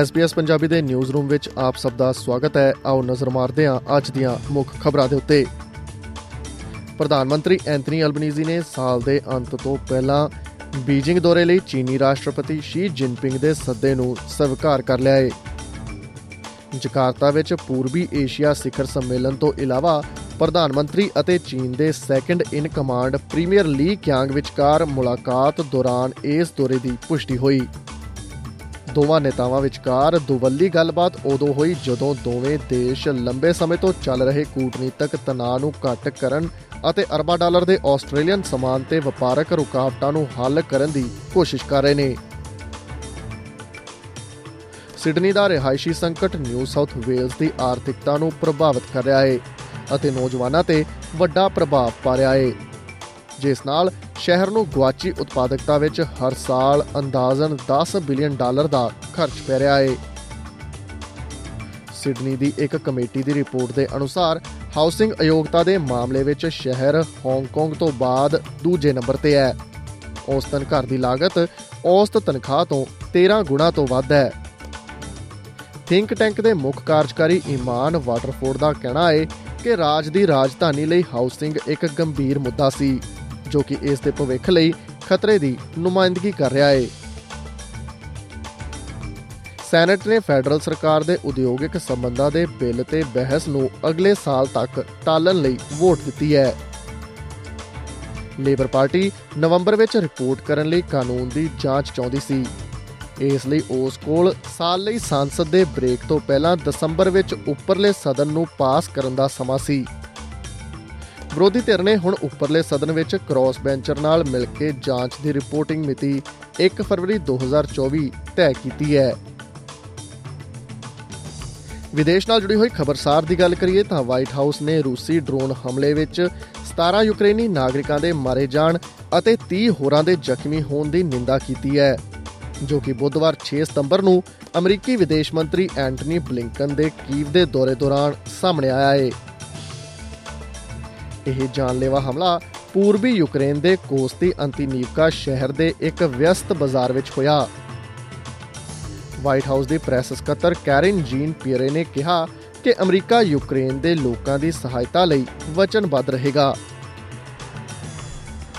SBS Punjabi ਦੇ news room ਵਿੱਚ ਆਪ ਸਭ ਦਾ ਸਵਾਗਤ ਹੈ। ਆਓ ਨਜ਼ਰ ਮਾਰਦੇ ਹਾਂ ਅੱਜ ਦੀਆਂ ਮੁੱਖ ਖਬਰਾਂ ਦੇ ਉੱਤੇ। ਪ੍ਰਧਾਨ ਮੰਤਰੀ ਐਂਥਨੀ ਅਲਬਨੀਜ਼ੀ ਨੇ ਸਾਲ ਦੇ ਅੰਤ ਤੋਂ ਪਹਿਲਾਂ ਬੀਜਿੰਗ ਦੌਰੇ ਲਈ ਚੀਨੀ ਰਾਸ਼ਟਰਪਤੀ ਸ਼ੀ ਜਿਨਪਿੰਗ ਦੇ ਸੱਦੇ ਨੂੰ ਸਵੀਕਾਰ ਕਰ ਲਿਆ ਹੈ ਜਕਾਰਤਾ ਵਿੱਚ ਪੂਰਬੀ ਏਸ਼ੀਆ ਸਿਖਰ ਸੰਮੇਲਨ ਤੋਂ ਇਲਾਵਾ ਪ੍ਰਧਾਨ ਮੰਤਰੀ ਅਤੇ ਚੀਨ ਦੇ ਸੈਕੰਡ ਇਨ ਕਮਾਂਡ ਪ੍ਰੀਮੀਅਰ ਲੀ ਕਿਆਂਗ ਵਿਚਕਾਰ ਮੁਲਾਕਾਤ ਦੌਰਾਨ ਇਸ ਦੌਰੇ ਦੀ ਪੁਸ਼ਟੀ ਹੋਈ। ਦੋਵਾਂ ਨੇਤਾਵਾਂ ਵਿਚਕਾਰ ਦੁਵੱਲੀ ਗੱਲਬਾਤ ਉਦੋਂ ਹੋਈ ਜਦੋਂ ਦੋਵੇਂ ਦੇਸ਼ ਲੰਬੇ ਸਮੇਂ ਤੋਂ ਚੱਲ ਰਹੇ ਕੂਟਨੀਤਕ ਤਣਾਅ ਨੂੰ ਘੱਟ ਕਰਨ ਅਤੇ ਅਰਬਾਂ ਡਾਲਰ ਦੇ ਆਸਟ੍ਰੇਲੀਅਨ ਸਮਾਨ ਤੇ ਵਪਾਰਕ ਰੁਕਾਵਟਾਂ ਨੂੰ ਹੱਲ ਕਰਨ ਦੀ ਕੋਸ਼ਿਸ਼ ਕਰ ਰਹੇ ਨੇ। ਸਿਡਨੀ ਦਾ ਰਿਹਾਇਸ਼ੀ ਸੰਕਟ ਨਿਊ ਸਾਊਥ ਵੇਲਜ਼ ਦੀ ਆਰਥਿਕਤਾ ਨੂੰ ਪ੍ਰਭਾਵਿਤ ਕਰ ਰਿਹਾ ਹੈ ਅਤੇ ਨੌਜਵਾਨਾਂ ਤੇ ਵੱਡਾ ਪ੍ਰਭਾਵ ਪਾ ਰਿਹਾ ਹੈ। ਜਿਸ ਨਾਲ ਸ਼ਹਿਰ ਨੂੰ ਗੁਆਚੀ ਉਤਪਾਦਕਤਾ ਵਿੱਚ ਹਰ ਸਾਲ ਅੰਦਾਜ਼ਨ 10 ਬਿਲੀਅਨ ਡਾਲਰ ਦਾ ਖਰਚ ਪੈ ਰਿਹਾ ਹੈ ਸਿਡਨੀ ਦੀ ਇੱਕ ਕਮੇਟੀ ਦੀ ਰਿਪੋਰਟ ਦੇ ਅਨੁਸਾਰ ਹਾਊਸਿੰਗ ਅਯੋਗਤਾ ਦੇ ਮਾਮਲੇ ਵਿੱਚ ਸ਼ਹਿਰ ਹਾਂਗਕਾਂਗ ਤੋਂ ਬਾਅਦ ਦੂਜੇ ਨੰਬਰ ਤੇ ਹੈ। ਔਸਤਨ ਘਰ ਦੀ ਲਾਗਤ ਔਸਤ ਤਨਖਾਹ ਤੋਂ 13 ਗੁਣਾ ਤੋਂ ਵੱਧ ਹੈ। ਥਿੰਕ ਟੈਂਕ ਦੇ ਮੁੱਖ ਕਾਰਜਕਾਰੀ ਇਮਾਨ ਵਾਟਰਫੋਰਡ ਦਾ ਕਹਿਣਾ ਹੈ ਕਿ ਰਾਜ ਦੀ ਰਾਜਧਾਨੀ ਲਈ ਹਾਊਸਿੰਗ ਇੱਕ ਗੰਭੀਰ ਮੁੱਦਾ ਸੀ। ਜੋ ਕਿ ਇਸ ਦੇ ਭਵਿੱਖ ਲਈ ਖਤਰੇ ਦੀ ਨੁਮਾਇੰਦਗੀ ਕਰ ਰਿਹਾ ਹੈ ਸੈਨੇਟ ਨੇ ਫੈਡਰਲ ਸਰਕਾਰ ਦੇ ਉਦਯੋਗਿਕ ਸੰਬੰਧਾਂ ਦੇ ਬਿੱਲ ਤੇ ਬਹਿਸ ਨੂੰ ਅਗਲੇ ਸਾਲ ਤੱਕ ਟਾਲਣ ਲਈ ਵੋਟ ਦਿੱਤੀ ਹੈ। ਲੇਬਰ ਪਾਰਟੀ ਨਵੰਬਰ ਵਿੱਚ ਰਿਪੋਰਟ ਕਰਨ ਲਈ ਕਾਨੂੰਨ ਦੀ ਜਾਂਚ ਚਾਹੁੰਦੀ ਸੀ। ਇਸ ਲਈ ਉਸ ਕੋਲ ਸਾਲ ਲਈ ਸੰਸਦ ਦੇ ਬ੍ਰੇਕ ਤੋਂ ਪਹਿਲਾਂ ਦਸੰਬਰ ਵਿੱਚ ਉੱਪਰਲੇ ਸਦਨ ਨੂੰ ਪਾਸ ਕਰਨ ਦਾ ਸਮਾਂ ਸੀ। ਵਿਰੋਧੀ ਧਿਰ ਨੇ ਹੁਣ ਉੱਪਰਲੇ ਸਦਨ ਵਿੱਚ ਕ੍ਰਾਸ ਬੈਂਚਰ ਨਾਲ ਮਿਲ ਕੇ ਜਾਂਚ ਦੀ ਰਿਪੋਰਟਿੰਗ ਮਿਤੀ 1 ਫਰਵਰੀ 2024 ਤੈਅ ਕੀਤੀ ਹੈ। ਵਿਦੇਸ਼ ਨਾਲ ਜੁੜੀ ਹੋਈ ਖਬਰਸਾਰ ਦੀ ਗੱਲ ਕਰੀਏ ਤਾਂ ਵਾਈਟ ਹਾਊਸ ਨੇ ਰੂਸੀ ਡਰੋਨ ਹਮਲੇ ਵਿੱਚ 17 ਯੂਕਰੇਨੀ ਨਾਗਰਿਕਾਂ ਦੇ ਮਾਰੇ ਜਾਣ ਅਤੇ 30 ਹੋਰਾਂ ਦੇ ਜ਼ਖਮੀ ਹੋਣ ਦੀ ਨਿੰਦਾ ਕੀਤੀ ਹੈ, ਜੋ ਕਿ ਬੁੱਧਵਾਰ 6 ਸਤੰਬਰ ਨੂੰ ਅਮਰੀਕੀ ਵਿਦੇਸ਼ ਮੰਤਰੀ ਐਂਟਨੀ ਬਲਿੰਕਨ ਦੇ ਕੀਵ ਦੇ ਦੌਰੇ ਦੌਰਾਨ ਸਾਹਮਣੇ ਆਇਆ ਹੈ। ਇਹ ਜਾਨਲੇਵਾ ਹਮਲਾ ਪੂਰਬੀ ਯੂਕਰੇਨ ਦੇ ਕੋਸਤੀ ਅੰਤੀਨੀਵਕਾ ਸ਼ਹਿਰ ਦੇ ਇੱਕ ਵਿਅਸਤ ਬਾਜ਼ਾਰ ਵਿੱਚ ਹੋਇਆ। ਵਾਈਟ ਹਾਊਸ ਦੀ ਪ੍ਰੈਸ ਸਕੱਤਰ ਕੈਰਨ ਜੀਨ ਪੀਰੇ ਨੇ ਕਿਹਾ ਕਿ ਅਮਰੀਕਾ ਯੂਕਰੇਨ ਦੇ ਲੋਕਾਂ ਦੀ ਸਹਾਇਤਾ ਲਈ ਵਚਨਬੱਧ ਰਹੇਗਾ।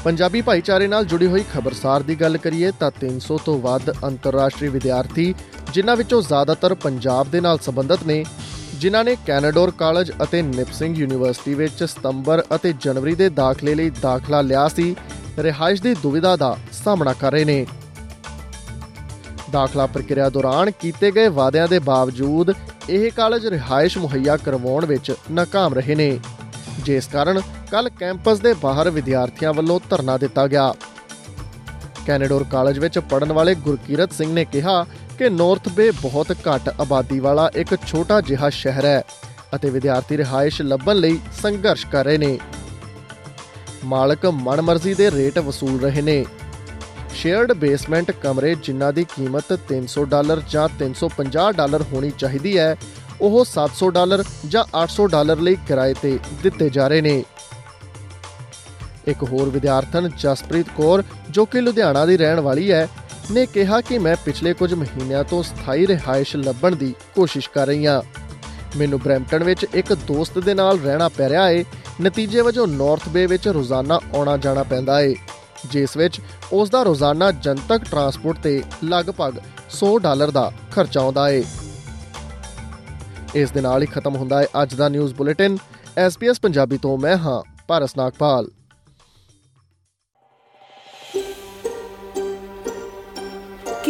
ਪੰਜਾਬੀ ਭਾਈਚਾਰੇ ਨਾਲ ਜੁੜੀ ਹੋਈ ਖਬਰਸਾਰ ਦੀ ਗੱਲ ਕਰੀਏ ਤਾਂ 300 ਤੋਂ ਵੱਧ ਅੰਤਰਰਾਸ਼ਟਰੀ ਵਿਦਿਆਰਥੀ, ਜਿਨ੍ਹਾਂ ਵਿੱਚੋਂ ਜ਼ਿਆਦਾਤਰ ਪੰਜਾਬ ਦੇ ਨਾਲ ਸੰਬੰਧਿਤ ਨੇ ਜਿਨ੍ਹਾਂ ਨੇ ਕੈਨੇਡੋਰ ਕਾਲਜ ਅਤੇ ਨਿਪਸਿੰਗ ਯੂਨੀਵਰਸਿਟੀ ਵਿੱਚ ਸਤੰਬਰ ਅਤੇ ਜਨਵਰੀ ਦੇ ਦਾਖਲੇ ਲਈ ਦਾਖਲਾ ਲਿਆ ਸੀ, ਰਿਹਾਇਸ਼ ਦੀ ਦੁਵਿਧਾ ਦਾ ਸਾਹਮਣਾ ਕਰ ਰਹੇ ਨੇ। ਦਾਖਲਾ ਪ੍ਰਕਿਰਿਆ ਦੌਰਾਨ ਕੀਤੇ ਗਏ ਵਾਅਦਿਆਂ ਦੇ ਬਾਵਜੂਦ ਇਹ ਕਾਲਜ ਰਿਹਾਇਸ਼ ਮੁਹੱਈਆ ਕਰਵਾਉਣ ਵਿੱਚ ناکਾਮ ਰਹੇ ਨੇ। ਜਿਸ ਕਾਰਨ ਕੱਲ ਕੈਂਪਸ ਦੇ ਬਾਹਰ ਵਿਦਿਆਰਥੀਆਂ ਵੱਲੋਂ ਧਰਨਾ ਦਿੱਤਾ ਗਿਆ। ਕੈਨੇਡੋਰ ਕਾਲਜ ਵਿੱਚ ਪੜਨ ਵਾਲੇ ਗੁਰਕੀਰਤ ਸਿੰਘ ਨੇ ਕਿਹਾ ਕਿ ਨਾਰਥ ਬੇ ਬਹੁਤ ਘੱਟ ਆਬਾਦੀ ਵਾਲਾ ਇੱਕ ਛੋਟਾ ਜਿਹਾ ਸ਼ਹਿਰ ਹੈ ਅਤੇ ਵਿਦਿਆਰਥੀ ਰਿਹਾਇਸ਼ ਲੱਭਣ ਲਈ ਸੰਘਰਸ਼ ਕਰ ਰਹੇ ਨੇ। ਮਾਲਕ ਮਨਮਰਜ਼ੀ ਦੇ ਰੇਟ ਵਸੂਲ ਰਹੇ ਨੇ। ਸ਼ੇਅਰਡ ਬੇਸਮੈਂਟ ਕਮਰੇ ਜਿਨ੍ਹਾਂ ਦੀ ਕੀਮਤ 300 ਡਾਲਰ ਜਾਂ 350 ਡਾਲਰ ਹੋਣੀ ਚਾਹੀਦੀ ਹੈ, ਉਹ 700 ਡਾਲਰ ਜਾਂ 800 ਡਾਲਰ ਲਈ ਕਿਰਾਏ ਤੇ ਦਿੱਤੇ ਜਾ ਰਹੇ ਨੇ। ਇੱਕ ਹੋਰ ਵਿਦਿਆਰਥਣ ਜਸਪ੍ਰੀਤ ਕੌਰ, ਜੋ ਕਿ ਲੁਧਿਆਣਾ ਦੀ ਰਹਿਣ ਵਾਲੀ ਹੈ ਨੇ ਕਿਹਾ ਕਿ ਮੈਂ ਪਿਛਲੇ ਕੁਝ ਮਹੀਨਿਆਂ ਤੋਂ ਸਥਾਈ ਰਿਹਾਇਸ਼ ਲੱਭਣ ਦੀ ਕੋਸ਼ਿਸ਼ ਕਰ ਰਹੀ ਹਾਂ। ਮੈਨੂੰ ਬ੍ਰੈਂਪਟਨ ਵਿੱਚ ਇੱਕ ਦੋਸਤ ਦੇ ਨਾਲ ਰਹਿਣਾ ਪੈ ਰਿਹਾ ਹੈ ਨਤੀਜੇ ਵਜੋਂ ਨਾਰਥ ਬੇ ਵਿੱਚ ਰੋਜ਼ਾਨਾ ਆਉਣਾ ਜਾਣਾ ਪੈਂਦਾ ਹੈ ਜਿਸ ਵਿੱਚ ਉਸ ਦਾ ਰੋਜ਼ਾਨਾ ਜਨਤਕ ਟਰਾਂਸਪੋਰਟ ਤੇ ਲਗਭਗ 100 ਡਾਲਰ ਦਾ ਖਰਚਾ ਆਉਂਦਾ ਹੈ ਇਸ ਦੇ ਨਾਲ ਹੀ ਖਤਮ ਹੁੰਦਾ ਹੈ ਅੱਜ ਦਾ ਨਿਊਜ਼ ਬੁਲੇਟਿਨ। ਐਸਪੀਐਸ ਪੰਜਾਬੀ ਤੋਂ ਮੈਂ ਹਾਂ, ਪਾਰਸ ਨਾਗਪਾਲ।